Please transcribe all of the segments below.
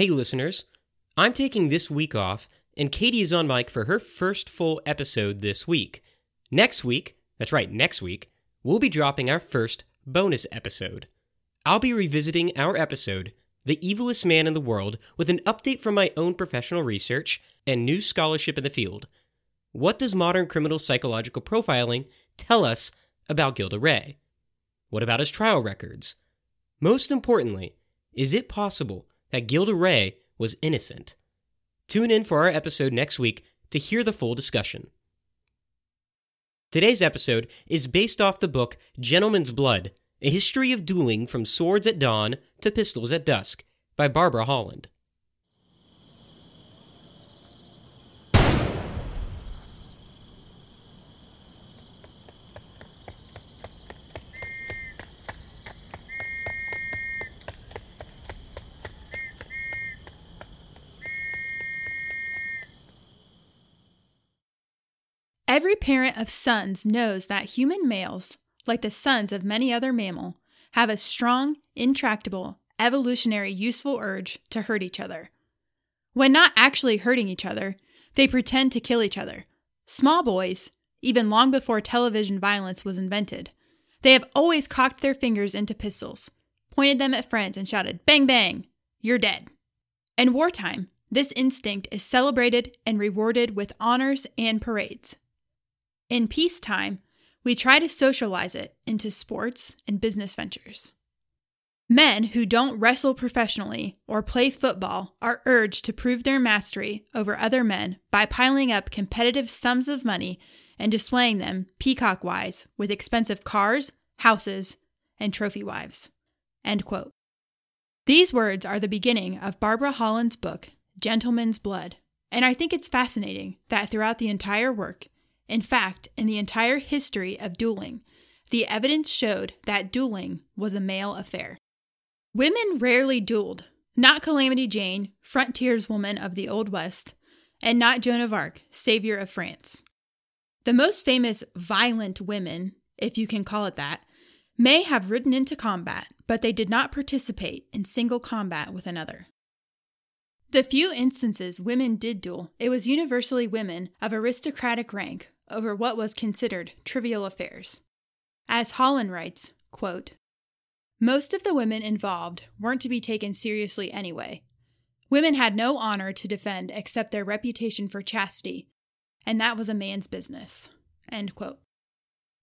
Hey, listeners. I'm taking this week off, and Katie is on mic for her first full episode this week. Next week, that's right, next week, we'll be dropping our first bonus episode. I'll be revisiting our episode, The Evilest Man in the World, with an update from my own professional research and new scholarship in the field. What does modern criminal psychological profiling tell us about Gilles de Rais? What about his trial records? Most importantly, is it possible that Gilles de Rais was innocent? Tune in for our episode next week to hear the full discussion. Today's episode is based off the book Gentleman's Blood A History of Dueling from Swords at Dawn to Pistols at Dusk by Barbara Holland. Every parent of sons knows that human males, like the sons of many other mammal, have a strong, intractable, evolutionary useful urge to hurt each other. When not actually hurting each other, they pretend to kill each other. Small boys, even long before television violence was invented, they have always cocked their fingers into pistols, pointed them at friends, and shouted, Bang, bang, you're dead. In wartime, this instinct is celebrated and rewarded with honors and parades. In peacetime, we try to socialize it into sports and business ventures. Men who don't wrestle professionally or play football are urged to prove their mastery over other men by piling up competitive sums of money and displaying them peacock wise with expensive cars, houses, and trophy wives. These words are the beginning of Barbara Holland's book, Gentleman's Blood, and I think it's fascinating that throughout the entire work, in fact, in the entire history of dueling, the evidence showed that dueling was a male affair. Women rarely dueled, not Calamity Jane, frontierswoman of the Old West, and not Joan of Arc, savior of France. The most famous violent women, if you can call it that, may have ridden into combat, but they did not participate in single combat with another. The few instances women did duel, it was universally women of aristocratic rank over what was considered trivial affairs. As Holland writes, quote, most of the women involved weren't to be taken seriously anyway. Women had no honor to defend except their reputation for chastity, and that was a man's business.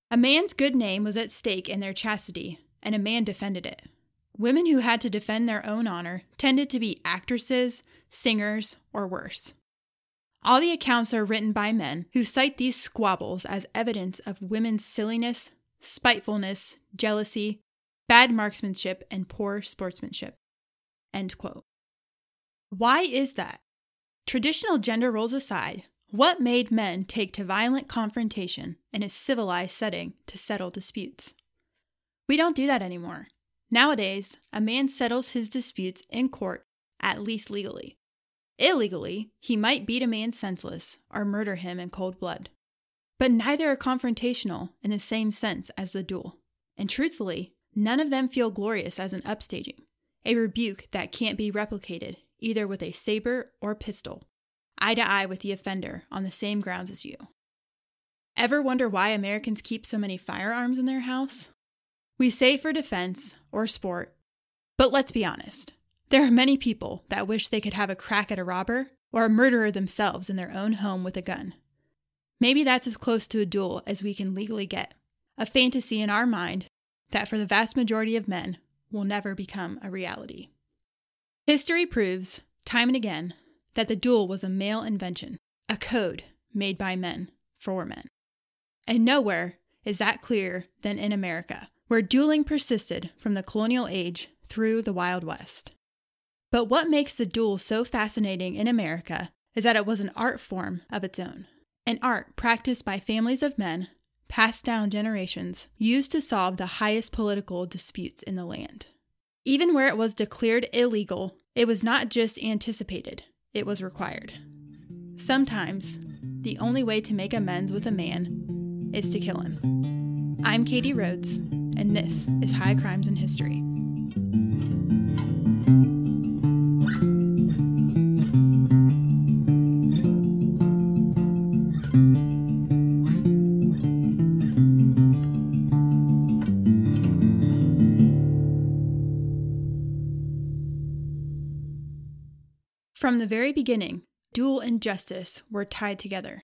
A man's good name was at stake in their chastity, and a man defended it. Women who had to defend their own honor tended to be actresses, singers, or worse. All the accounts are written by men who cite these squabbles as evidence of women's silliness, spitefulness, jealousy, bad marksmanship, and poor sportsmanship. End quote. Why is that? Traditional gender roles aside, what made men take to violent confrontation in a civilized setting to settle disputes? We don't do that anymore. Nowadays, a man settles his disputes in court, at least legally. Illegally, he might beat a man senseless or murder him in cold blood. But neither are confrontational in the same sense as the duel. And truthfully, none of them feel glorious as an upstaging, a rebuke that can't be replicated either with a saber or pistol, eye to eye with the offender on the same grounds as you. Ever wonder why Americans keep so many firearms in their house? We say for defense or sport, but let's be honest. There are many people that wish they could have a crack at a robber or a murderer themselves in their own home with a gun. Maybe that's as close to a duel as we can legally get, a fantasy in our mind that for the vast majority of men will never become a reality. History proves, time and again, that the duel was a male invention, a code made by men for men. And nowhere is that clearer than in America, where dueling persisted from the colonial age through the Wild West. But what makes the duel so fascinating in America is that it was an art form of its own, an art practiced by families of men, passed down generations, used to solve the highest political disputes in the land. Even where it was declared illegal, it was not just anticipated, it was required. Sometimes, the only way to make amends with a man is to kill him. I'm Katie Rhodes, and this is High Crimes in History. From the very beginning, duel and justice were tied together.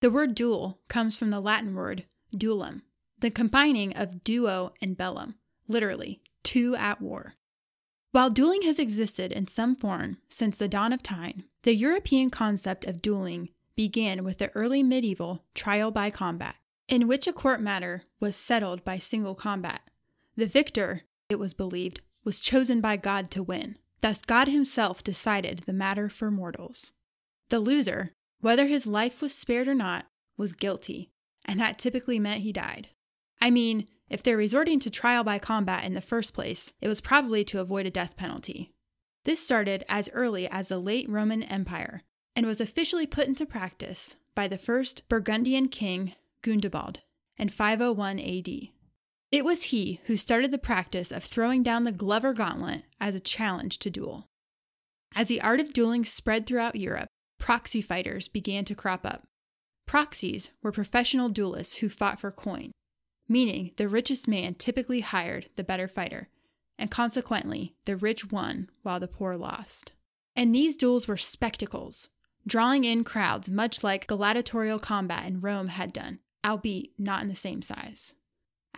The word duel comes from the Latin word duellum, the combining of duo and bellum, literally, two at war. While dueling has existed in some form since the dawn of time, the European concept of dueling began with the early medieval trial by combat, in which a court matter was settled by single combat. The victor, it was believed, was chosen by God to win. Thus, God Himself decided the matter for mortals. The loser, whether his life was spared or not, was guilty, and that typically meant he died. I mean, if they're resorting to trial by combat in the first place, it was probably to avoid a death penalty. This started as early as the late Roman Empire and was officially put into practice by the first Burgundian king, Gundobad, in 501 AD. It was he who started the practice of throwing down the Glover Gauntlet as a challenge to duel. As the art of dueling spread throughout Europe, proxy fighters began to crop up. Proxies were professional duelists who fought for coin, meaning the richest man typically hired the better fighter, and consequently, the rich won while the poor lost. And these duels were spectacles, drawing in crowds much like gladiatorial combat in Rome had done, albeit not in the same size.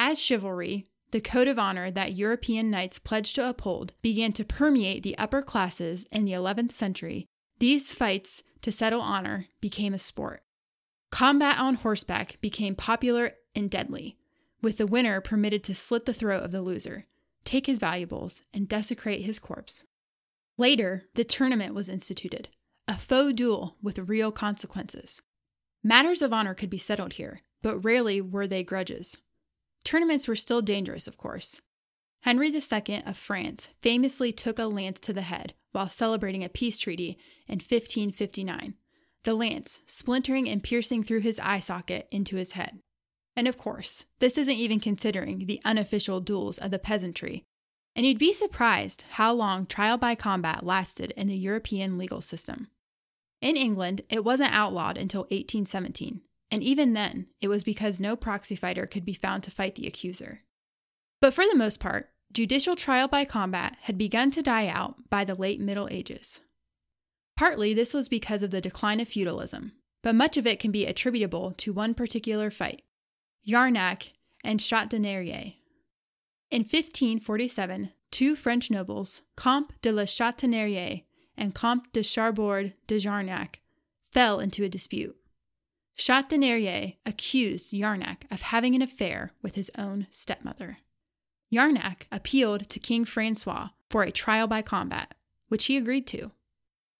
As chivalry, the code of honor that European knights pledged to uphold began to permeate the upper classes in the 11th century. These fights to settle honor became a sport. Combat on horseback became popular and deadly, with the winner permitted to slit the throat of the loser, take his valuables, and desecrate his corpse. Later, the tournament was instituted, a faux duel with real consequences. Matters of honor could be settled here, but rarely were they grudges. Tournaments were still dangerous, of course. Henry II of France famously took a lance to the head while celebrating a peace treaty in 1559, the lance splintering and piercing through his eye socket into his head. And of course, this isn't even considering the unofficial duels of the peasantry. And you'd be surprised how long trial by combat lasted in the European legal system. In England, it wasn't outlawed until 1817, and even then, it was because no proxy fighter could be found to fight the accuser. But for the most part, judicial trial by combat had begun to die out by the late Middle Ages. Partly this was because of the decline of feudalism, but much of it can be attributable to one particular fight Jarnac and Chatillon. In 1547, two French nobles, Comte de la Chatillon and Comte de Chabot de Jarnac, fell into a dispute. Chatillon accused Jarnac of having an affair with his own stepmother. Jarnac appealed to King Francois for a trial by combat, which he agreed to.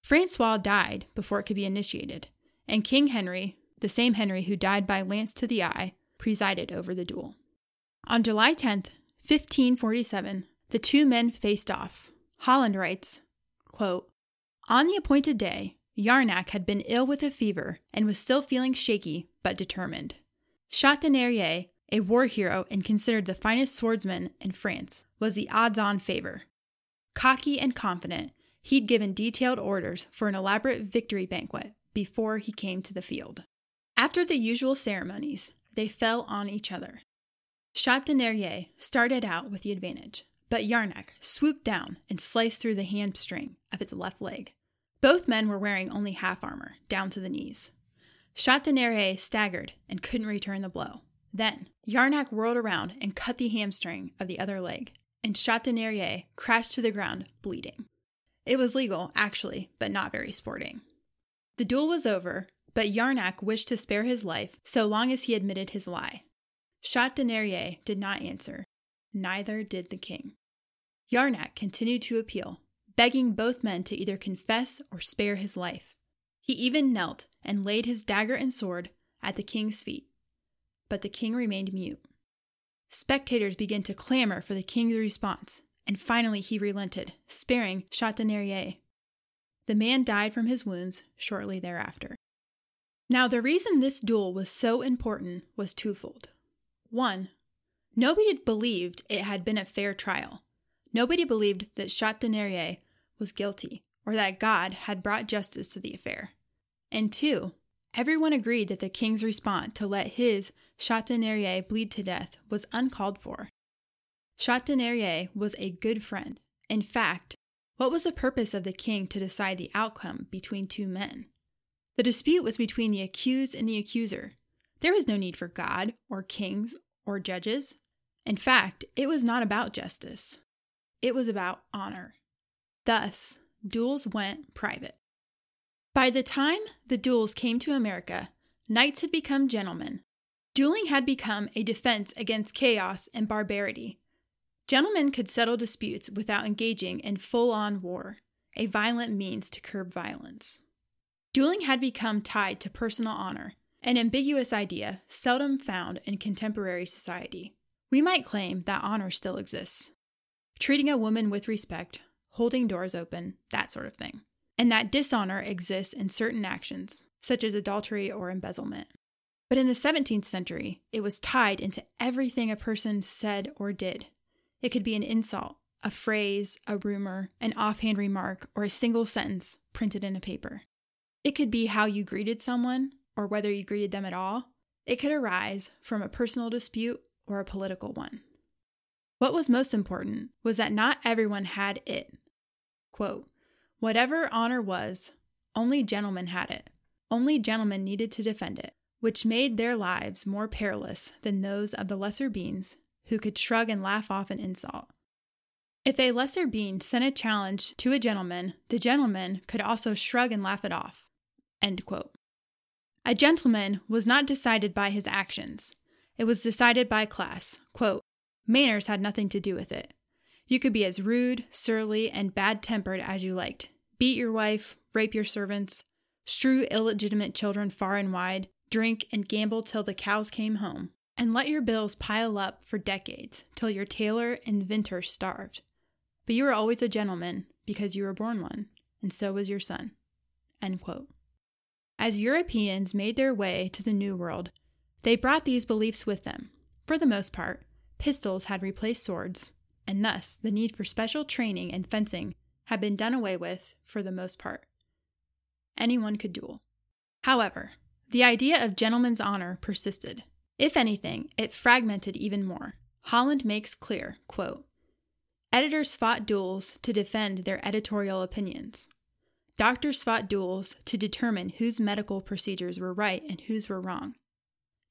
Francois died before it could be initiated, and King Henry, the same Henry who died by lance to the eye, presided over the duel. On July 10, 1547, the two men faced off. Holland writes, quote, On the appointed day, Jarnac had been ill with a fever and was still feeling shaky but determined. Chatillon, a war hero and considered the finest swordsman in France, was the odds on favor. Cocky and confident, he'd given detailed orders for an elaborate victory banquet before he came to the field. After the usual ceremonies, they fell on each other. Chatillon started out with the advantage, but Jarnac swooped down and sliced through the hamstring of its left leg. Both men were wearing only half armor, down to the knees. Chatillon staggered and couldn't return the blow. Then, Jarnac whirled around and cut the hamstring of the other leg, and Chatillon crashed to the ground, bleeding. It was legal, actually, but not very sporting. The duel was over, but Jarnac wished to spare his life so long as he admitted his lie. Chatillon did not answer. Neither did the king. Jarnac continued to appeal, begging both men to either confess or spare his life. He even knelt and laid his dagger and sword at the king's feet. But the king remained mute. Spectators began to clamor for the king's response, and finally he relented, sparing Chatillon. The man died from his wounds shortly thereafter. Now, the reason this duel was so important was twofold. One, nobody believed it had been a fair trial. Nobody believed that Chatillon was guilty or that God had brought justice to the affair. And two, everyone agreed that the king's response to let his Chatillon bleed to death was uncalled for. Chatillon was a good friend. In fact, What was the purpose of the king to decide the outcome between two men? The dispute was between the accused and the accuser. There was no need for God, or kings, or judges. In fact, it was not about justice, it was about honor. Thus, duels went private. By the time the duels came to America, knights had become gentlemen. Dueling had become a defense against chaos and barbarity. Gentlemen could settle disputes without engaging in full on war, a violent means to curb violence. Dueling had become tied to personal honor, an ambiguous idea seldom found in contemporary society. We might claim that honor still exists. Treating a woman with respect, holding doors open, that sort of thing. And that dishonor exists in certain actions, such as adultery or embezzlement. But in the 17th century, it was tied into everything a person said or did. It could be an insult, a phrase, a rumor, an offhand remark, or a single sentence printed in a paper. It could be how you greeted someone, or whether you greeted them at all. It could arise from a personal dispute or a political one. What was most important was that not everyone had it. Quote, Whatever honor was, only gentlemen had it. Only gentlemen needed to defend it, which made their lives more perilous than those of the lesser beings who could shrug and laugh off an insult. If a lesser being sent a challenge to a gentleman, the gentleman could also shrug and laugh it off. A gentleman was not decided by his actions. It was decided by class. Quote, Manners had nothing to do with it. You could be as rude, surly, and bad tempered as you liked, beat your wife, rape your servants, strew illegitimate children far and wide, drink and gamble till the cows came home and let your bills pile up for decades till your tailor and vintner starved. But you were always a gentleman because you were born one, and so was your son. As Europeans made their way to the New World, they brought these beliefs with them. For the most part, pistols had replaced swords, and thus the need for special training and fencing had been done away with for the most part. Anyone could duel. However, the idea of gentleman's honor persisted. If anything, it fragmented even more. Holland makes clear, quote, Editors fought duels to defend their editorial opinions. Doctors fought duels to determine whose medical procedures were right and whose were wrong.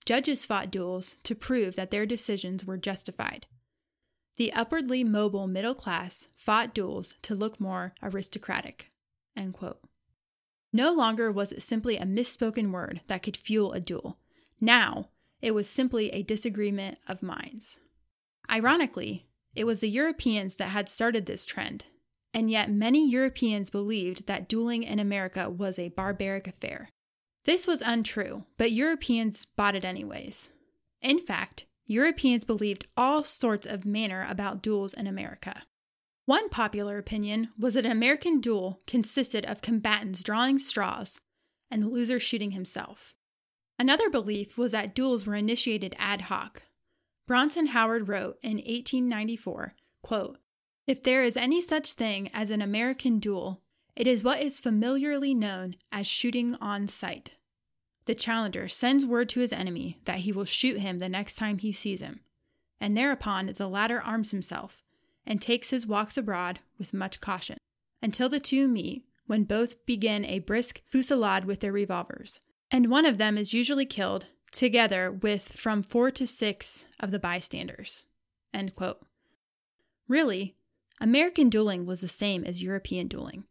Judges fought duels to prove that their decisions were justified. The upwardly mobile middle class fought duels to look more aristocratic. No longer was it simply a misspoken word that could fuel a duel. Now, it was simply a disagreement of minds. Ironically, it was the Europeans that had started this trend, and yet many Europeans believed that dueling in America was a barbaric affair. This was untrue, but Europeans bought it anyways. In fact, Europeans believed all sorts of manner about duels in America. One popular opinion was that an American duel consisted of combatants drawing straws and the loser shooting himself. Another belief was that duels were initiated ad hoc. Bronson Howard wrote in 1894, quote, If there is any such thing as an American duel, it is what is familiarly known as shooting on sight. The challenger sends word to his enemy that he will shoot him the next time he sees him, and thereupon the latter arms himself and takes his walks abroad with much caution, until the two meet, when both begin a brisk fusillade with their revolvers and one of them is usually killed together with from four to six of the bystanders. Really, American dueling was the same as European dueling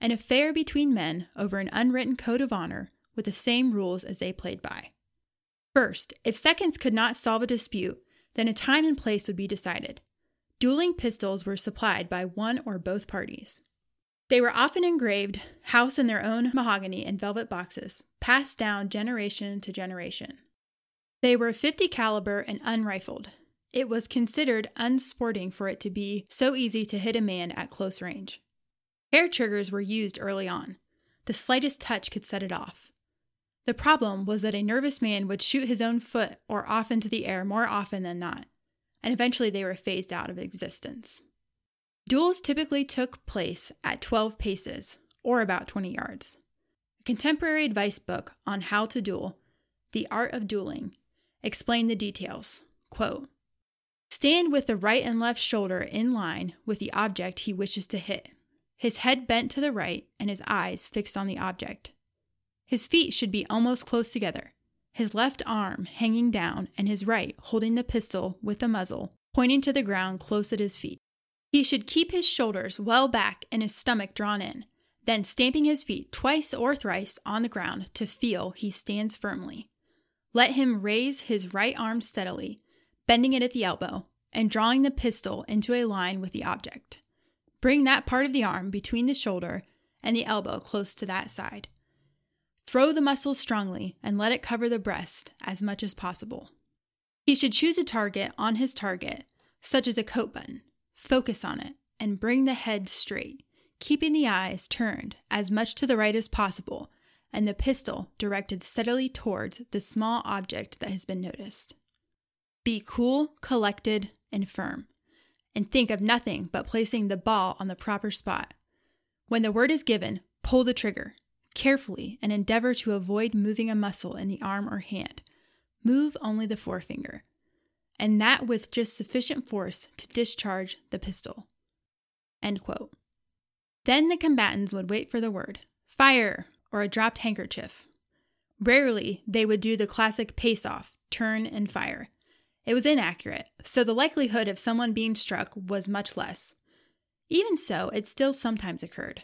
an affair between men over an unwritten code of honor with the same rules as they played by. First, if seconds could not solve a dispute, then a time and place would be decided. Dueling pistols were supplied by one or both parties. They were often engraved, house in their own mahogany and velvet boxes, passed down generation to generation. They were 50 caliber and unrifled. It was considered unsporting for it to be so easy to hit a man at close range. Hair triggers were used early on. The slightest touch could set it off. The problem was that a nervous man would shoot his own foot or off into the air more often than not, and eventually they were phased out of existence. Duels typically took place at 12 paces, or about 20 yards. A contemporary advice book on how to duel, The Art of Dueling, explained the details. Quote, Stand with the right and left shoulder in line with the object he wishes to hit. His head bent to the right and his eyes fixed on the object. His feet should be almost close together, his left arm hanging down and his right holding the pistol with the muzzle pointing to the ground close at his feet. He should keep his shoulders well back and his stomach drawn in, then stamping his feet twice or thrice on the ground to feel he stands firmly. Let him raise his right arm steadily, bending it at the elbow, and drawing the pistol into a line with the object. Bring that part of the arm between the shoulder and the elbow close to that side. Throw the muscle strongly and let it cover the breast as much as possible. He should choose a target on his target, such as a coat button, focus on it, and bring the head straight, keeping the eyes turned as much to the right as possible and the pistol directed steadily towards the small object that has been noticed. Be cool, collected, and firm, and think of nothing but placing the ball on the proper spot. When the word is given, pull the trigger carefully and endeavor to avoid moving a muscle in the arm or hand. Move only the forefinger, and that with just sufficient force to discharge the pistol. Then the combatants would wait for the word fire or a dropped handkerchief. Rarely they would do the classic pace off, turn, and fire. It was inaccurate, so the likelihood of someone being struck was much less. Even so, it still sometimes occurred.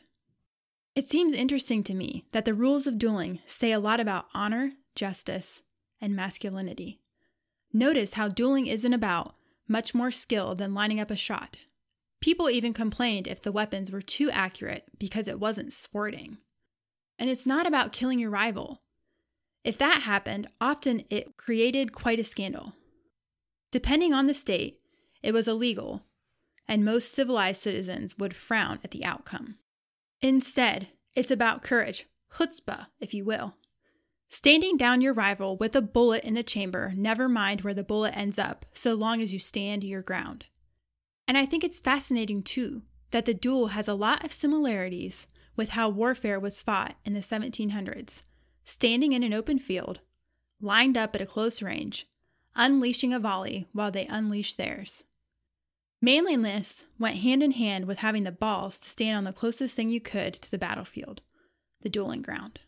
It seems interesting to me that the rules of dueling say a lot about honor, justice, and masculinity. Notice how dueling isn't about much more skill than lining up a shot. People even complained if the weapons were too accurate because it wasn't sporting. And it's not about killing your rival. If that happened, often it created quite a scandal. Depending on the state, it was illegal, and most civilized citizens would frown at the outcome. Instead, it's about courage, chutzpah, if you will. Standing down your rival with a bullet in the chamber, never mind where the bullet ends up, so long as you stand your ground. And I think it's fascinating, too, that the duel has a lot of similarities with how warfare was fought in the 1700s, standing in an open field, lined up at a close range, unleashing a volley while they unleashed theirs. Manliness went hand in hand with having the balls to stand on the closest thing you could to the battlefield, the dueling ground.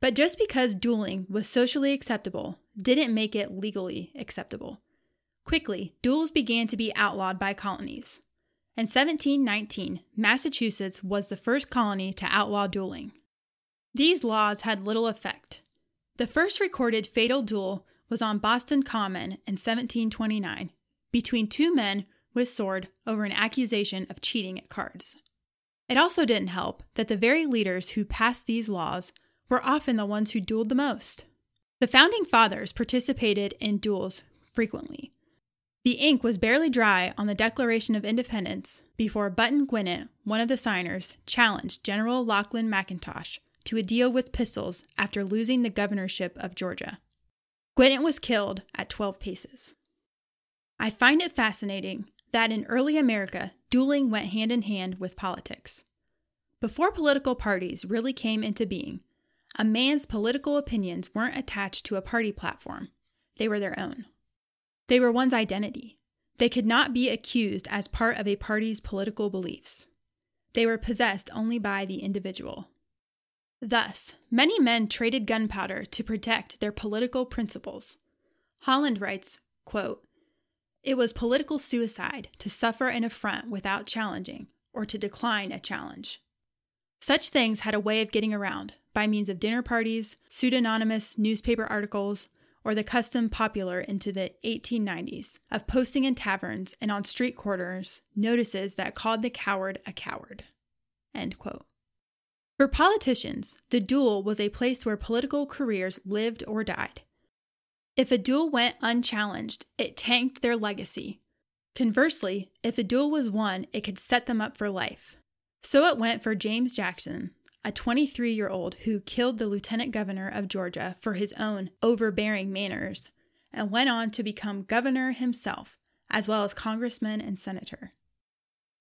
But just because dueling was socially acceptable didn't make it legally acceptable. Quickly, duels began to be outlawed by colonies. In 1719, Massachusetts was the first colony to outlaw dueling. These laws had little effect. The first recorded fatal duel was on Boston Common in 1729 between two men with sword over an accusation of cheating at cards. It also didn't help that the very leaders who passed these laws were often the ones who dueled the most. The founding fathers participated in duels frequently. The ink was barely dry on the Declaration of Independence before Button Gwinnett, one of the signers, challenged General Lachlan McIntosh to a deal with pistols after losing the governorship of Georgia. Gwinnett was killed at 12 paces. I find it fascinating that in early America, dueling went hand in hand with politics. Before political parties really came into being, a man's political opinions weren't attached to a party platform, they were their own. They were one's identity. They could not be accused as part of a party's political beliefs. They were possessed only by the individual. Thus, many men traded gunpowder to protect their political principles. Holland writes, quote, it was political suicide to suffer an affront without challenging, or to decline a challenge. Such things had a way of getting around by means of dinner parties, pseudonymous newspaper articles, or the custom popular into the 1890s of posting in taverns and on street corners notices that called the coward a coward. For politicians, the duel was a place where political careers lived or died. If a duel went unchallenged, it tanked their legacy. Conversely, if a duel was won, it could set them up for life. So it went for James Jackson, a 23 year old who killed the lieutenant governor of Georgia for his own overbearing manners and went on to become governor himself, as well as congressman and senator.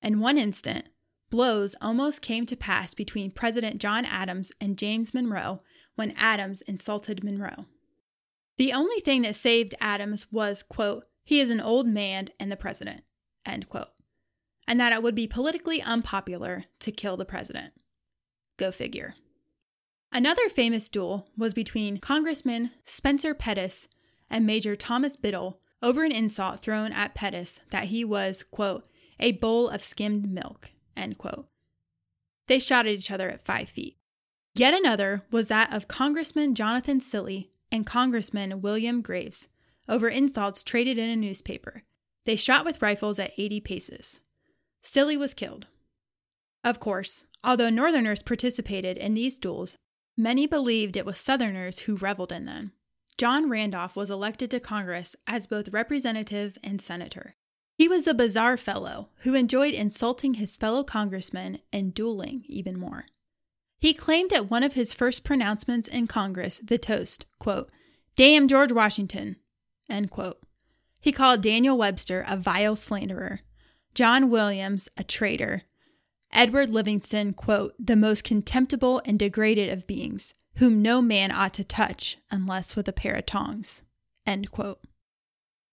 In one instant, blows almost came to pass between President John Adams and James Monroe when Adams insulted Monroe. The only thing that saved Adams was, quote, he is an old man and the president, end quote. and that it would be politically unpopular to kill the president. Go figure. Another famous duel was between Congressman Spencer Pettus and Major Thomas Biddle over an insult thrown at Pettus that he was, quote, a bowl of skimmed milk, end quote. They shot at each other at five feet. Yet another was that of Congressman Jonathan Cilley and Congressman William Graves over insults traded in a newspaper. They shot with rifles at 80 paces. Silly was killed. Of course, although Northerners participated in these duels, Many believed it was Southerners who reveled in them. John Randolph was elected to Congress as both representative and senator. He was a bizarre fellow who enjoyed insulting his fellow congressmen and dueling even more. He claimed at one of his first pronouncements in Congress the toast, quote, Damn George Washington, end quote. He called Daniel Webster a vile slanderer, John Williams a traitor, Edward Livingston, quote, the most contemptible and degraded of beings, whom no man ought to touch unless with a pair of tongs, end quote.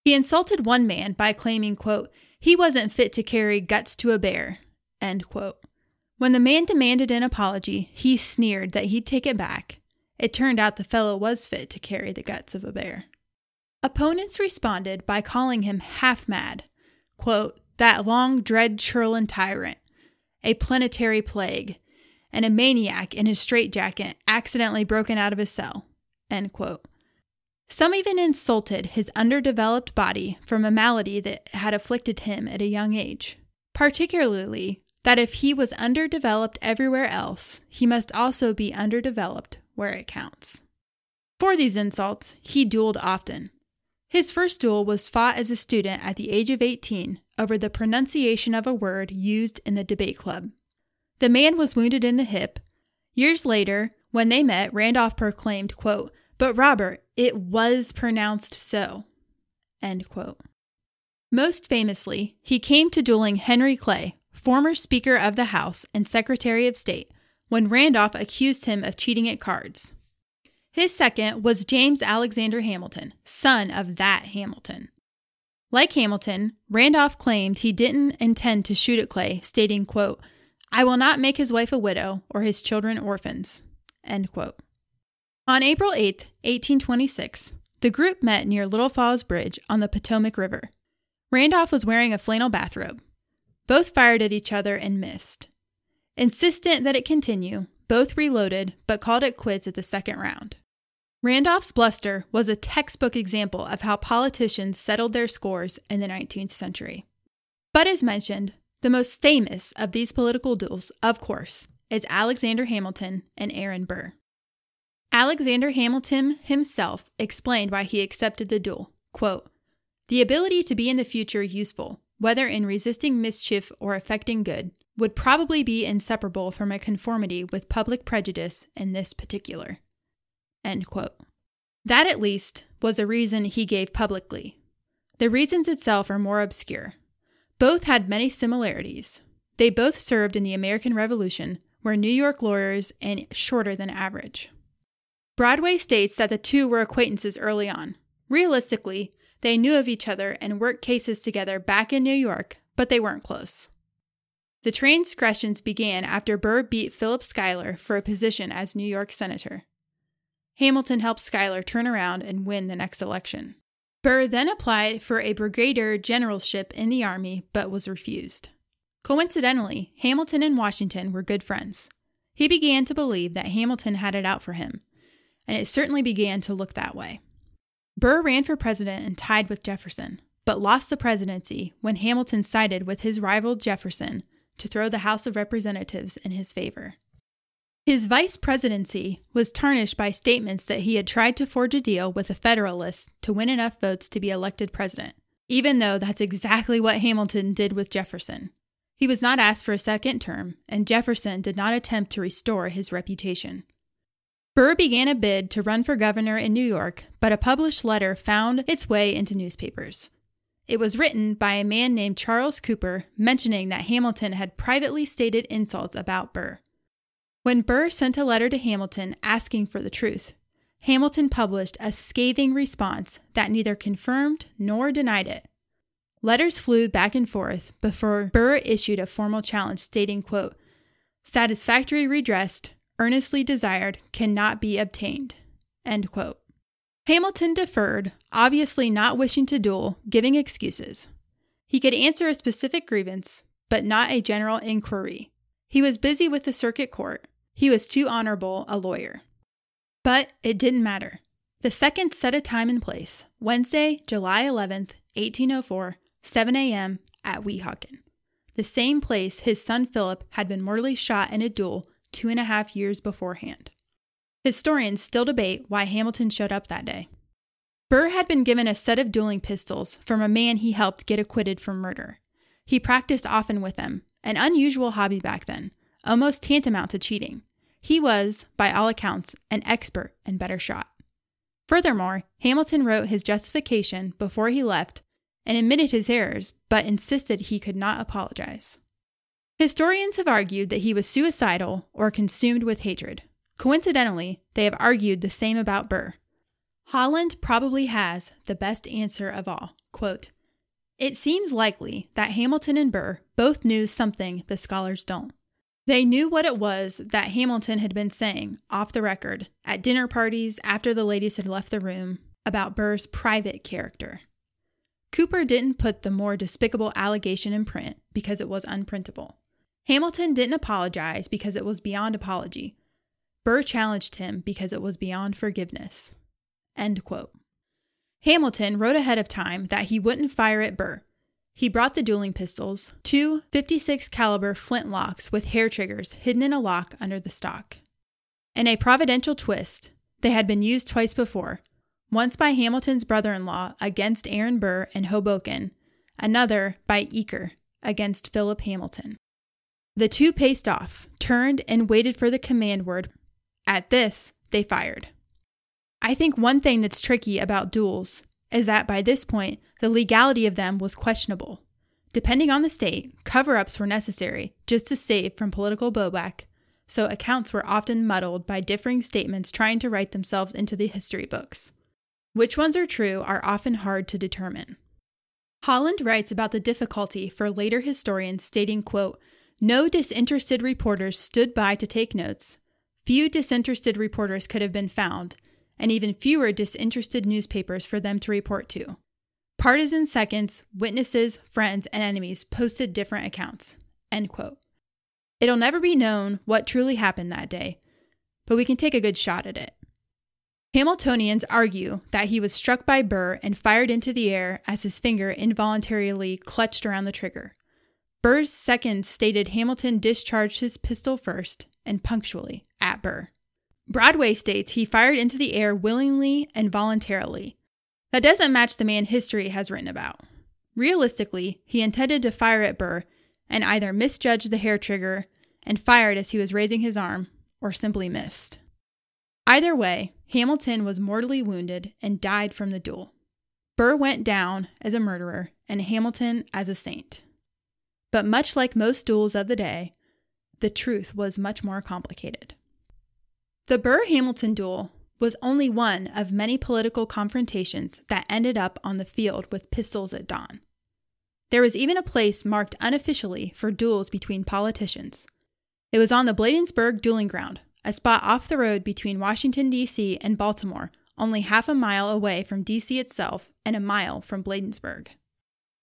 He insulted one man by claiming, quote, he wasn't fit to carry guts to a bear, end quote. When the man demanded an apology, he sneered that he'd take it back. It turned out the fellow was fit to carry the guts of a bear. Opponents responded by calling him half mad, quote, that long dread churlin tyrant, a planetary plague, and a maniac in his straitjacket accidentally broken out of his cell. Some even insulted his underdeveloped body from a malady that had afflicted him at a young age, particularly that if he was underdeveloped everywhere else, he must also be underdeveloped where it counts. For these insults, he dueled often. His first duel was fought as a student at the age of 18 over the pronunciation of a word used in the debate club. The man was wounded in the hip. Years later, when they met, Randolph proclaimed, quote, But Robert, it was pronounced so. End quote. Most famously, he came to dueling Henry Clay, former Speaker of the House and Secretary of State, when Randolph accused him of cheating at cards. His second was James Alexander Hamilton, son of that Hamilton. Like Hamilton, Randolph claimed he didn't intend to shoot at Clay, stating, quote, I will not make his wife a widow or his children orphans. End quote. On April 8, 1826, the group met near Little Falls Bridge on the Potomac River. Randolph was wearing a flannel bathrobe. Both fired at each other and missed. Insistent that it continue, both reloaded but called it quits at the second round. Randolph's bluster was a textbook example of how politicians settled their scores in the 19th century. But as mentioned, the most famous of these political duels, of course, is Alexander Hamilton and Aaron Burr. Alexander Hamilton himself explained why he accepted the duel. Quote, the ability to be in the future useful, whether in resisting mischief or effecting good, would probably be inseparable from a conformity with public prejudice in this particular. That, at least, was a reason he gave publicly. The reasons itself are more obscure. Both had many similarities. They both served in the American Revolution, were New York lawyers and shorter than average. Broadway states that the two were acquaintances early on. Realistically, they knew of each other and worked cases together back in New York, but they weren't close. The transgressions began after Burr beat Philip Schuyler for a position as New York Senator. Hamilton helped Schuyler turn around and win the next election. Burr then applied for a brigadier generalship in the Army but was refused. Coincidentally, Hamilton and Washington were good friends. He began to believe that Hamilton had it out for him, and it certainly began to look that way. Burr ran for president and tied with Jefferson, but lost the presidency when Hamilton sided with his rival Jefferson to throw the House of Representatives in his favor. His vice presidency was tarnished by statements that he had tried to forge a deal with the Federalists to win enough votes to be elected president, even though that's exactly what Hamilton did with Jefferson. He was not asked for a second term, and Jefferson did not attempt to restore his reputation. Burr began a bid to run for governor in New York, but a published letter found its way into newspapers. It was written by a man named Charles Cooper mentioning that Hamilton had privately stated insults about Burr. When Burr sent a letter to Hamilton asking for the truth, Hamilton published a scathing response that neither confirmed nor denied it. Letters flew back and forth before Burr issued a formal challenge stating, quote, satisfactory redressed, earnestly desired, cannot be obtained, end quote. Hamilton deferred, obviously not wishing to duel, giving excuses. He could answer a specific grievance, but not a general inquiry. He was busy with the circuit court. He was too honorable a lawyer. But it didn't matter. The second set a time and place Wednesday, July 11th, 1804, 7 a.m. at Weehawken, the same place his son Philip had been mortally shot in a duel two and a half years beforehand. Historians still debate why Hamilton showed up that day. Burr had been given a set of dueling pistols from a man he helped get acquitted for murder. He practiced often with them, an unusual hobby back then, almost tantamount to cheating. He was, by all accounts, an expert and better shot. Furthermore, Hamilton wrote his justification before he left and admitted his errors, but insisted he could not apologize. Historians have argued that he was suicidal or consumed with hatred. Coincidentally, they have argued the same about Burr. Holland probably has the best answer of all. Quote, it seems likely that Hamilton and Burr both knew something the scholars don't. They knew what it was that Hamilton had been saying off the record at dinner parties after the ladies had left the room about Burr's private character. Cooper didn't put the more despicable allegation in print because it was unprintable. Hamilton didn't apologize because it was beyond apology. Burr challenged him because it was beyond forgiveness. End quote. Hamilton wrote ahead of time that he wouldn't fire at Burr he brought the dueling pistols, two 56 caliber flintlocks with hair triggers hidden in a lock under the stock. In a providential twist, they had been used twice before, once by Hamilton's brother-in-law against Aaron Burr in Hoboken, another by Eacker against Philip Hamilton. The two paced off, turned, and waited for the command word. At this, they fired. I think one thing that's tricky about duels is that by this point, the legality of them was questionable. Depending on the state, cover ups were necessary just to save from political blowback, so accounts were often muddled by differing statements trying to write themselves into the history books. Which ones are true are often hard to determine. Holland writes about the difficulty for later historians stating, quote, no disinterested reporters stood by to take notes. Few disinterested reporters could have been found, and even fewer disinterested newspapers for them to report to. Partisan seconds, witnesses, friends, and enemies posted different accounts. End quote. It'll never be known what truly happened that day, but we can take a good shot at it. Hamiltonians argue that he was struck by Burr and fired into the air as his finger involuntarily clutched around the trigger. Burr's second stated Hamilton discharged his pistol first and punctually at Burr. Broadway states he fired into the air willingly and voluntarily. That doesn't match the man history has written about. Realistically, he intended to fire at Burr and either misjudged the hair trigger and fired as he was raising his arm, or simply missed. Either way, Hamilton was mortally wounded and died from the duel. Burr went down as a murderer and Hamilton as a saint. But much like most duels of the day, the truth was much more complicated. The Burr Hamilton duel was only one of many political confrontations that ended up on the field with pistols at dawn. There was even a place marked unofficially for duels between politicians. It was on the Bladensburg dueling ground, a spot off the road between Washington, D.C. and Baltimore, only half a mile away from D.C. itself and a mile from Bladensburg.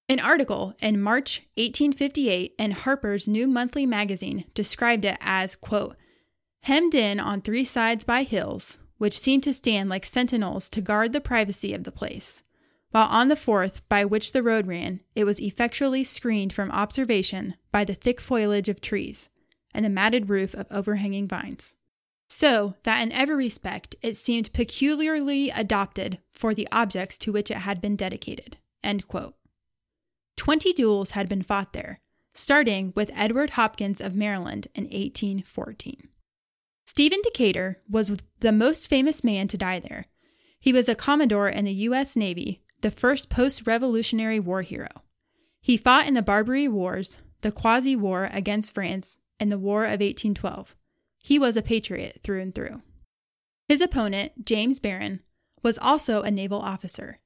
An article in March 1858 in Harper's New Monthly magazine described it as, quote, hemmed in on three sides by hills, which seemed to stand like sentinels to guard the privacy of the place, while on the fourth, by which the road ran, it was effectually screened from observation by the thick foliage of trees and the matted roof of overhanging vines. So that in every respect it seemed peculiarly adopted for the objects to which it had been dedicated. Twenty duels had been fought there, starting with Edward Hopkins of Maryland in 1814. Stephen Decatur was the most famous man to die there. He was a Commodore in the U.S. Navy, the first post Revolutionary War hero. He fought in the Barbary Wars, the Quasi War against France, and the War of 1812. He was a patriot through and through. His opponent, James Barron, was also a naval officer.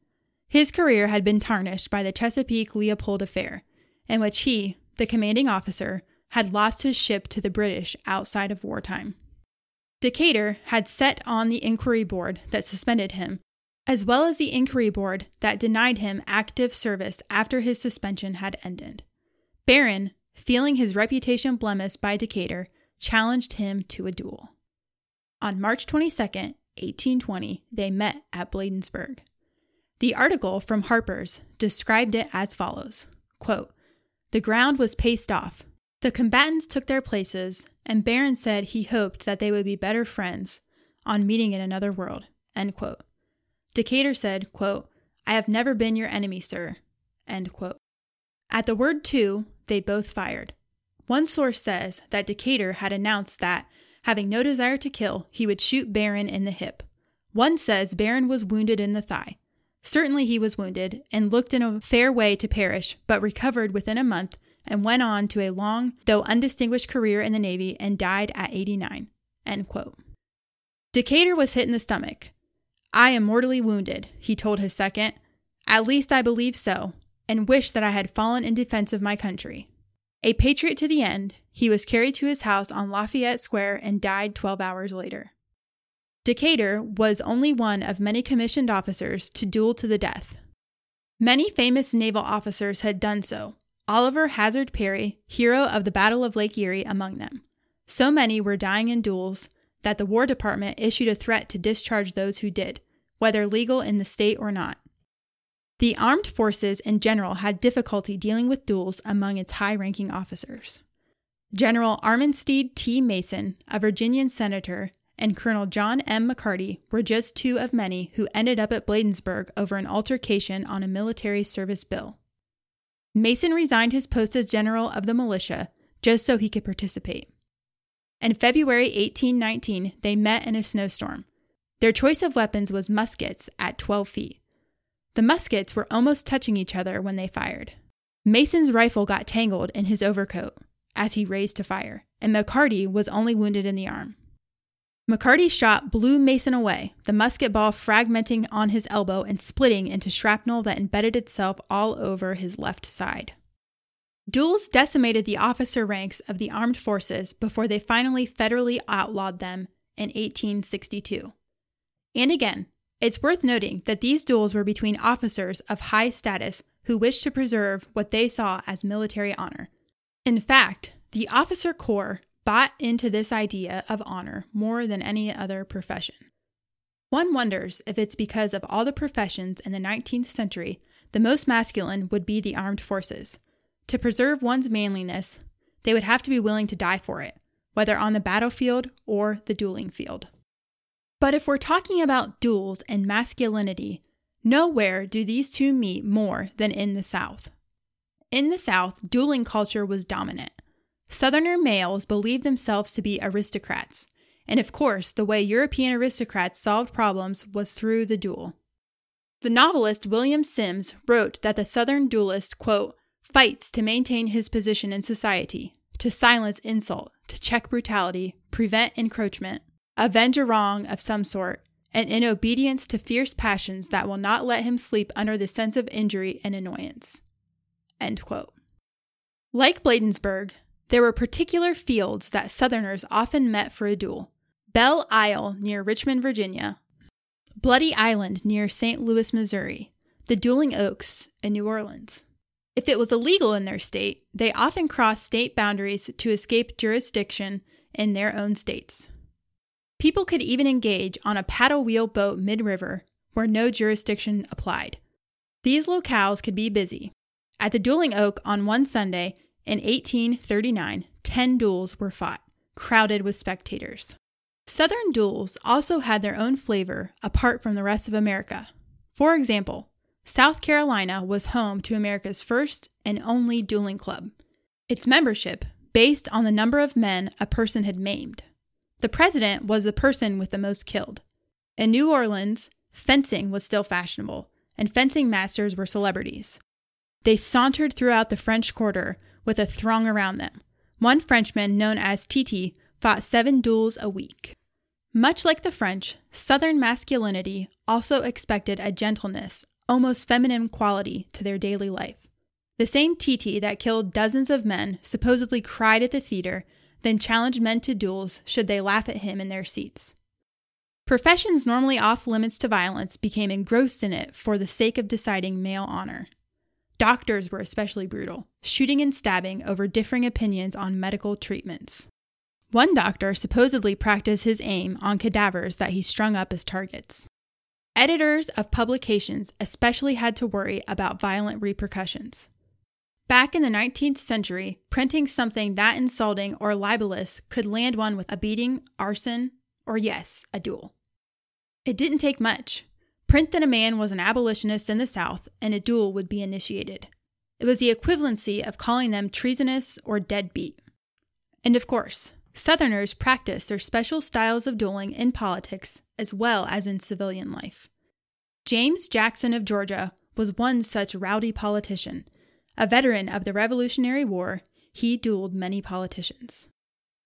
His career had been tarnished by the Chesapeake Leopard affair, in which he, the commanding officer, had lost his ship to the British outside of wartime. Decatur had set on the inquiry board that suspended him, as well as the inquiry board that denied him active service after his suspension had ended. Barron, feeling his reputation blemished by Decatur, challenged him to a duel. On March 22, 1820, they met at Bladensburg. The article from Harper's described it as follows quote, The ground was paced off. The combatants took their places, and Barron said he hoped that they would be better friends on meeting in another world. End quote. Decatur said, quote, I have never been your enemy, sir. End quote. At the word two, they both fired. One source says that Decatur had announced that, having no desire to kill, he would shoot Barron in the hip. One says Barron was wounded in the thigh. Certainly he was wounded and looked in a fair way to perish, but recovered within a month and went on to a long, though undistinguished career in the Navy and died at 89. End quote. Decatur was hit in the stomach. I am mortally wounded, he told his second. At least I believe so, and wish that I had fallen in defense of my country. A patriot to the end, he was carried to his house on Lafayette Square and died 12 hours later. Decatur was only one of many commissioned officers to duel to the death. Many famous naval officers had done so, Oliver Hazard Perry, hero of the Battle of Lake Erie, among them. So many were dying in duels that the War Department issued a threat to discharge those who did, whether legal in the state or not. The armed forces in general had difficulty dealing with duels among its high ranking officers. General Armistead T. Mason, a Virginian senator, and Colonel John M. McCarty were just two of many who ended up at Bladensburg over an altercation on a military service bill. Mason resigned his post as general of the militia just so he could participate. In February 1819, they met in a snowstorm. Their choice of weapons was muskets at 12 feet. The muskets were almost touching each other when they fired. Mason's rifle got tangled in his overcoat as he raised to fire, and McCarty was only wounded in the arm. McCarty's shot blew Mason away, the musket ball fragmenting on his elbow and splitting into shrapnel that embedded itself all over his left side. Duels decimated the officer ranks of the armed forces before they finally federally outlawed them in 1862. And again, it's worth noting that these duels were between officers of high status who wished to preserve what they saw as military honor. In fact, the officer corps bought into this idea of honor more than any other profession. One wonders if it's because of all the professions in the 19th century, the most masculine would be the armed forces. To preserve one's manliness, they would have to be willing to die for it, whether on the battlefield or the dueling field. But if we're talking about duels and masculinity, nowhere do these two meet more than in the South. In the South, dueling culture was dominant. Southerner males believed themselves to be aristocrats, and of course, the way European aristocrats solved problems was through the duel. The novelist William Simms wrote that the Southern duelist, quote, fights to maintain his position in society, to silence insult, to check brutality, prevent encroachment, avenge a wrong of some sort, and in obedience to fierce passions that will not let him sleep under the sense of injury and annoyance. Like Bladensburg, there were particular fields that Southerners often met for a duel Belle Isle near Richmond, Virginia, Bloody Island near St. Louis, Missouri, the Dueling Oaks in New Orleans. If it was illegal in their state, they often crossed state boundaries to escape jurisdiction in their own states. People could even engage on a paddle wheel boat mid river where no jurisdiction applied. These locales could be busy. At the Dueling Oak on one Sunday, in 1839, 10 duels were fought, crowded with spectators. Southern duels also had their own flavor apart from the rest of America. For example, South Carolina was home to America's first and only dueling club. Its membership based on the number of men a person had maimed. The president was the person with the most killed. In New Orleans, fencing was still fashionable, and fencing masters were celebrities. They sauntered throughout the French Quarter with a throng around them. One Frenchman, known as Titi, fought seven duels a week. Much like the French, Southern masculinity also expected a gentleness, almost feminine quality to their daily life. The same Titi that killed dozens of men supposedly cried at the theater, then challenged men to duels should they laugh at him in their seats. Professions normally off limits to violence became engrossed in it for the sake of deciding male honor. Doctors were especially brutal, shooting and stabbing over differing opinions on medical treatments. One doctor supposedly practiced his aim on cadavers that he strung up as targets. Editors of publications especially had to worry about violent repercussions. Back in the 19th century, printing something that insulting or libelous could land one with a beating, arson, or yes, a duel. It didn't take much. Print that a man was an abolitionist in the South and a duel would be initiated. It was the equivalency of calling them treasonous or deadbeat. And of course, Southerners practiced their special styles of dueling in politics as well as in civilian life. James Jackson of Georgia was one such rowdy politician. A veteran of the Revolutionary War, he dueled many politicians.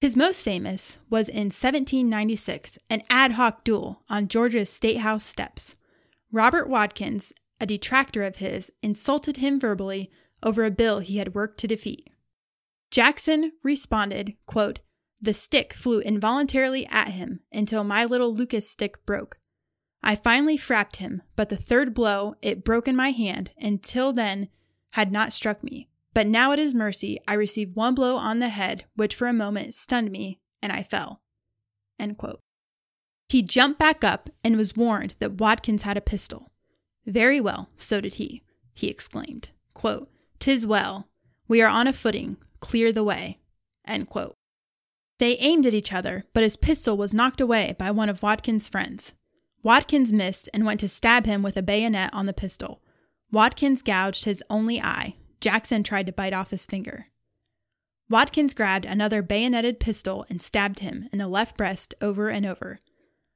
His most famous was in 1796, an ad hoc duel on Georgia's State House steps. Robert Watkins, a detractor of his, insulted him verbally over a bill he had worked to defeat. Jackson responded, quote, the stick flew involuntarily at him until my little Lucas stick broke. I finally frapped him, but the third blow it broke in my hand until then had not struck me. But now at his mercy I received one blow on the head, which for a moment stunned me, and I fell. He jumped back up and was warned that Watkins had a pistol. Very well, so did he, he exclaimed. Quote, Tis well. We are on a footing. Clear the way. End quote. They aimed at each other, but his pistol was knocked away by one of Watkins' friends. Watkins missed and went to stab him with a bayonet on the pistol. Watkins gouged his only eye. Jackson tried to bite off his finger. Watkins grabbed another bayoneted pistol and stabbed him in the left breast over and over.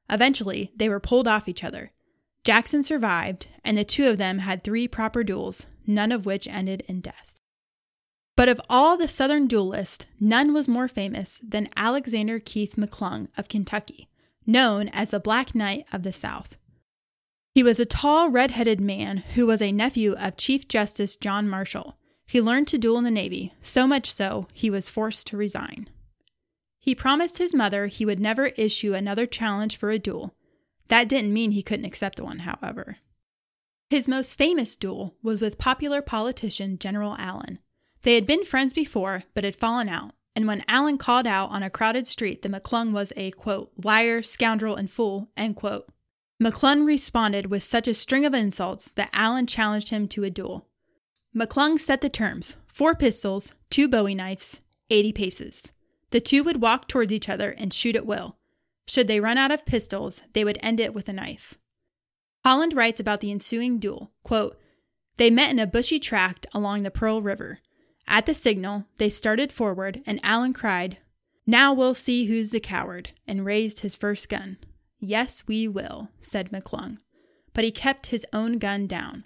Eventually, they were pulled off each other. Jackson survived, and the two of them had three proper duels, none of which ended in death. But of all the Southern duelists, none was more famous than Alexander Keith McClung of Kentucky, known as the Black Knight of the South. He was a tall, red headed man who was a nephew of Chief Justice John Marshall. He learned to duel in the Navy, so much so he was forced to resign. He promised his mother he would never issue another challenge for a duel. That didn't mean he couldn't accept one, however. His most famous duel was with popular politician General Allen, they had been friends before, but had fallen out. And when Allen called out on a crowded street that McClung was a, quote, liar, scoundrel, and fool, end quote, McClung responded with such a string of insults that Allen challenged him to a duel. McClung set the terms four pistols, two bowie knives, 80 paces. The two would walk towards each other and shoot at will. Should they run out of pistols, they would end it with a knife. Holland writes about the ensuing duel quote, They met in a bushy tract along the Pearl River. At the signal, they started forward, and Allen cried, Now we'll see who's the coward, and raised his first gun. Yes, we will, said McClung. But he kept his own gun down.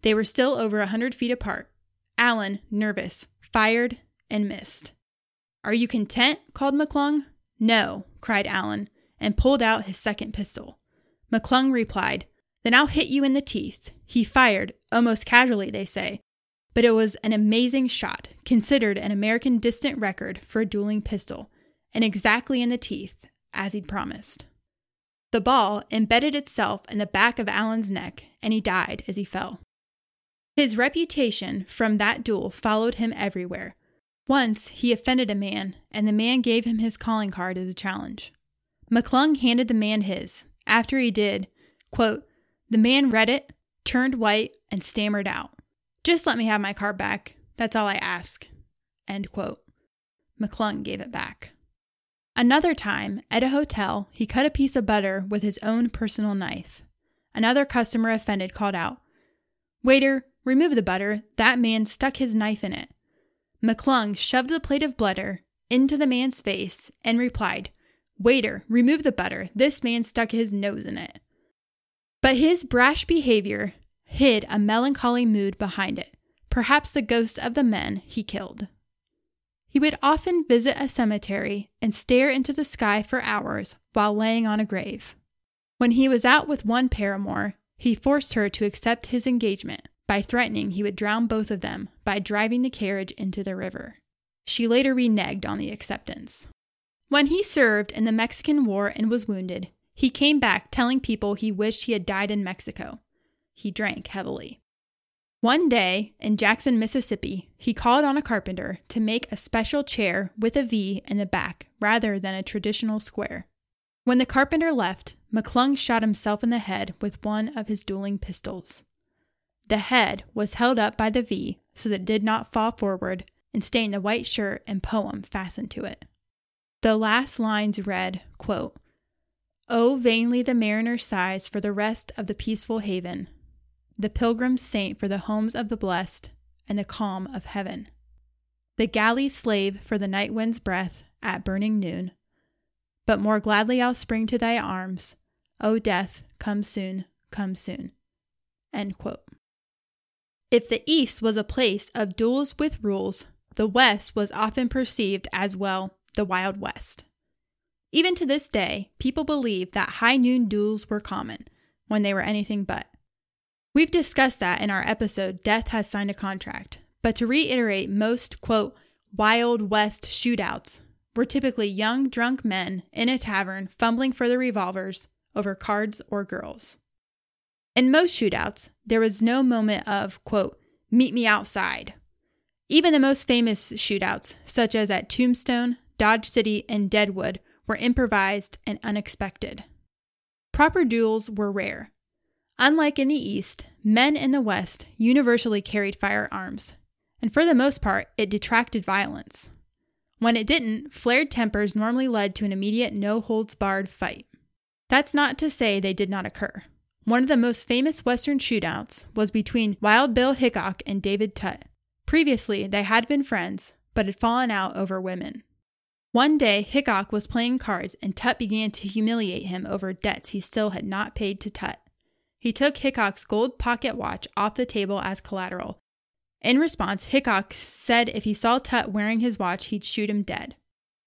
They were still over a hundred feet apart. Allen, nervous, fired and missed. Are you content? called McClung. No, cried Allen, and pulled out his second pistol. McClung replied, Then I'll hit you in the teeth. He fired, almost casually, they say, but it was an amazing shot, considered an American distant record for a dueling pistol, and exactly in the teeth, as he'd promised. The ball embedded itself in the back of Allen's neck, and he died as he fell. His reputation from that duel followed him everywhere. Once he offended a man, and the man gave him his calling card as a challenge. McClung handed the man his. After he did, quote, the man read it, turned white, and stammered out. Just let me have my card back. That's all I ask. End quote. McClung gave it back. Another time, at a hotel, he cut a piece of butter with his own personal knife. Another customer offended called out, Waiter, remove the butter. That man stuck his knife in it. McClung shoved the plate of butter into the man's face and replied, Waiter, remove the butter. This man stuck his nose in it. But his brash behavior hid a melancholy mood behind it, perhaps the ghosts of the men he killed. He would often visit a cemetery and stare into the sky for hours, while laying on a grave. When he was out with one paramour, he forced her to accept his engagement by threatening he would drown both of them by driving the carriage into the river. She later reneged on the acceptance. When he served in the Mexican War and was wounded, he came back telling people he wished he had died in Mexico. He drank heavily. One day in Jackson, Mississippi, he called on a carpenter to make a special chair with a V in the back rather than a traditional square. When the carpenter left, McClung shot himself in the head with one of his dueling pistols. The head was held up by the V so that it did not fall forward and stain the white shirt and poem fastened to it. The last lines read, quote, Oh, vainly the mariner sighs for the rest of the peaceful haven, the pilgrim saint for the homes of the blessed and the calm of heaven, the galley slave for the night wind's breath at burning noon. But more gladly I'll spring to thy arms, O death, come soon, come soon. End quote. If the East was a place of duels with rules, the West was often perceived as well the Wild West. Even to this day, people believe that high noon duels were common when they were anything but. We've discussed that in our episode, Death Has Signed a Contract. But to reiterate, most, quote, Wild West shootouts were typically young, drunk men in a tavern fumbling for their revolvers over cards or girls. In most shootouts, there was no moment of, quote, meet me outside. Even the most famous shootouts, such as at Tombstone, Dodge City, and Deadwood, were improvised and unexpected. Proper duels were rare. Unlike in the East, men in the West universally carried firearms, and for the most part, it detracted violence. When it didn't, flared tempers normally led to an immediate no holds barred fight. That's not to say they did not occur. One of the most famous Western shootouts was between Wild Bill Hickok and David Tutt. Previously, they had been friends, but had fallen out over women. One day, Hickok was playing cards and Tutt began to humiliate him over debts he still had not paid to Tutt. He took Hickok's gold pocket watch off the table as collateral. In response, Hickok said if he saw Tutt wearing his watch, he'd shoot him dead.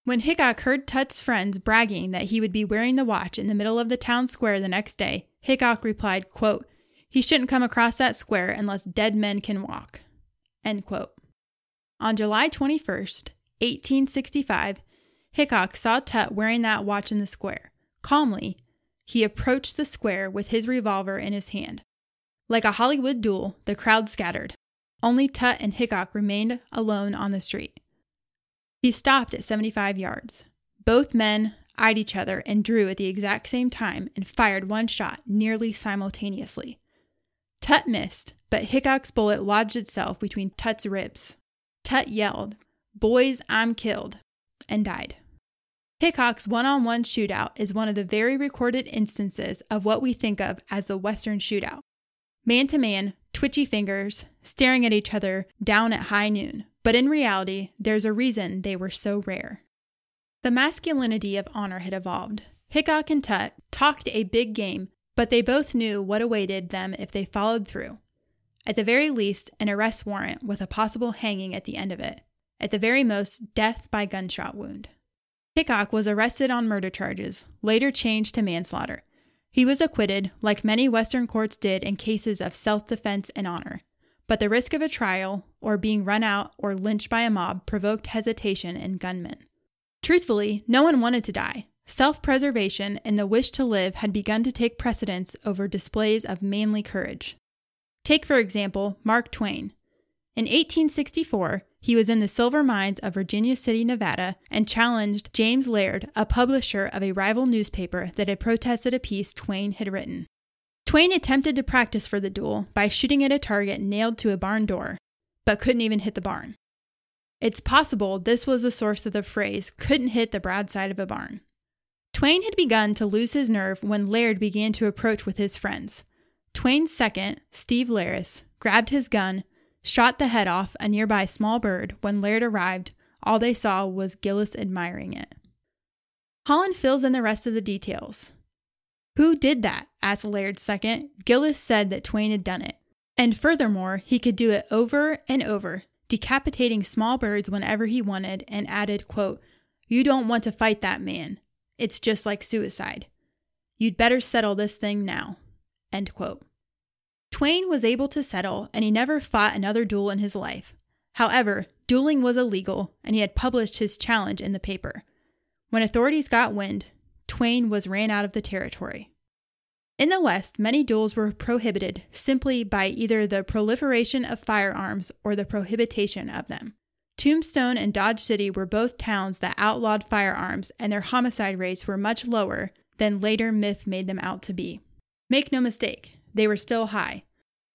When Hickok heard Tutt's friends bragging that he would be wearing the watch in the middle of the town square the next day, Hickok replied, quote, He shouldn't come across that square unless dead men can walk. End quote. On July 21st, 1865, Hickok saw Tutt wearing that watch in the square. Calmly, he approached the square with his revolver in his hand. Like a Hollywood duel, the crowd scattered. Only Tutt and Hickok remained alone on the street. He stopped at 75 yards. Both men eyed each other and drew at the exact same time and fired one shot nearly simultaneously. Tutt missed, but Hickok's bullet lodged itself between Tutt's ribs. Tutt yelled, Boys, I'm killed, and died. Hickok's one on one shootout is one of the very recorded instances of what we think of as a Western shootout. Man to man, twitchy fingers, staring at each other down at high noon. But in reality, there's a reason they were so rare. The masculinity of honor had evolved. Hickok and Tutt talked a big game, but they both knew what awaited them if they followed through. At the very least, an arrest warrant with a possible hanging at the end of it. At the very most, death by gunshot wound. Hickok was arrested on murder charges, later changed to manslaughter. He was acquitted, like many Western courts did in cases of self defense and honor. But the risk of a trial, or being run out or lynched by a mob, provoked hesitation in gunmen. Truthfully, no one wanted to die. Self preservation and the wish to live had begun to take precedence over displays of manly courage. Take, for example, Mark Twain. In 1864, he was in the silver mines of Virginia City, Nevada, and challenged James Laird, a publisher of a rival newspaper that had protested a piece Twain had written. Twain attempted to practice for the duel by shooting at a target nailed to a barn door, but couldn't even hit the barn. It's possible this was the source of the phrase, couldn't hit the broadside of a barn. Twain had begun to lose his nerve when Laird began to approach with his friends. Twain's second, Steve Gillis, grabbed his gun, shot the head off a nearby small bird. When Laird arrived, all they saw was Gillis admiring it. Holland fills in the rest of the details. Who did that? asked Laird's second. Gillis said that Twain had done it. And furthermore, he could do it over and over, decapitating small birds whenever he wanted, and added, quote, You don't want to fight that man. It's just like suicide. You'd better settle this thing now. End quote. Twain was able to settle, and he never fought another duel in his life. However, dueling was illegal, and he had published his challenge in the paper. When authorities got wind, Twain was ran out of the territory. In the West, many duels were prohibited simply by either the proliferation of firearms or the prohibition of them. Tombstone and Dodge City were both towns that outlawed firearms, and their homicide rates were much lower than later myth made them out to be. Make no mistake, they were still high.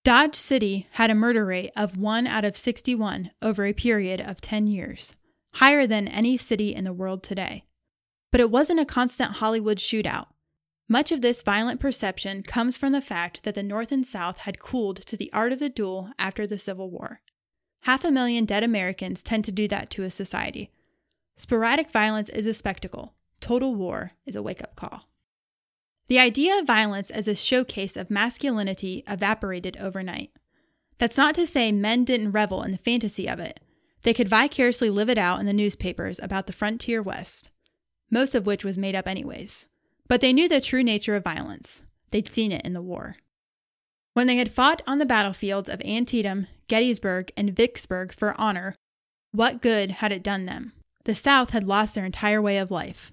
Dodge City had a murder rate of 1 out of 61 over a period of 10 years, higher than any city in the world today. But it wasn't a constant Hollywood shootout. Much of this violent perception comes from the fact that the North and South had cooled to the art of the duel after the Civil War. Half a million dead Americans tend to do that to a society. Sporadic violence is a spectacle, total war is a wake up call. The idea of violence as a showcase of masculinity evaporated overnight. That's not to say men didn't revel in the fantasy of it. They could vicariously live it out in the newspapers about the frontier West, most of which was made up anyways. But they knew the true nature of violence. They'd seen it in the war. When they had fought on the battlefields of Antietam, Gettysburg, and Vicksburg for honor, what good had it done them? The South had lost their entire way of life.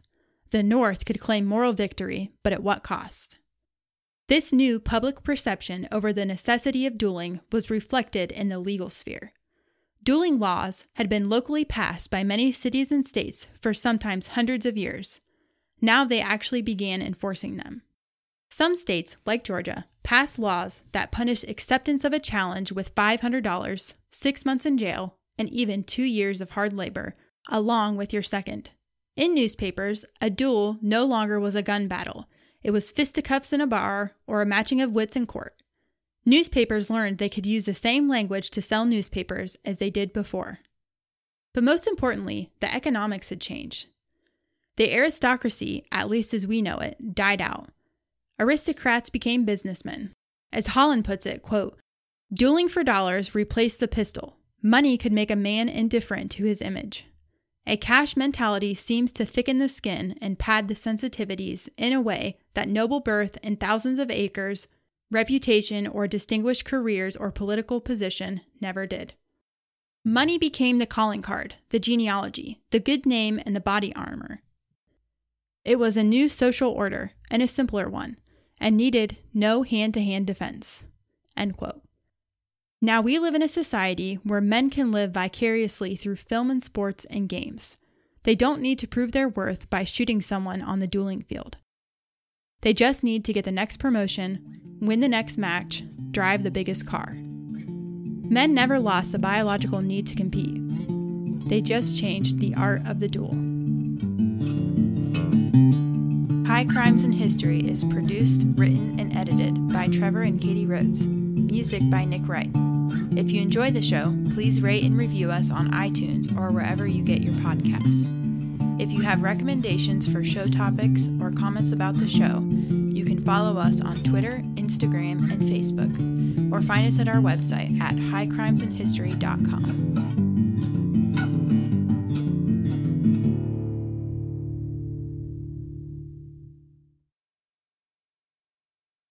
The North could claim moral victory, but at what cost? This new public perception over the necessity of dueling was reflected in the legal sphere. Dueling laws had been locally passed by many cities and states for sometimes hundreds of years. Now they actually began enforcing them. Some states, like Georgia, passed laws that punished acceptance of a challenge with $500, six months in jail, and even two years of hard labor, along with your second. In newspapers, a duel no longer was a gun battle. It was fisticuffs in a bar or a matching of wits in court. Newspapers learned they could use the same language to sell newspapers as they did before. But most importantly, the economics had changed. The aristocracy, at least as we know it, died out. Aristocrats became businessmen. As Holland puts it, quote, dueling for dollars replaced the pistol. Money could make a man indifferent to his image. A cash mentality seems to thicken the skin and pad the sensitivities in a way that noble birth and thousands of acres, reputation, or distinguished careers or political position never did. Money became the calling card, the genealogy, the good name, and the body armor. It was a new social order, and a simpler one, and needed no hand to hand defense. Now we live in a society where men can live vicariously through film and sports and games. They don't need to prove their worth by shooting someone on the dueling field. They just need to get the next promotion, win the next match, drive the biggest car. Men never lost the biological need to compete. They just changed the art of the duel. High Crimes in History is produced, written, and edited by Trevor and Katie Rhodes. Music by Nick Wright. If you enjoy the show, please rate and review us on iTunes or wherever you get your podcasts. If you have recommendations for show topics or comments about the show, you can follow us on Twitter, Instagram, and Facebook, or find us at our website at highcrimesinhistory.com.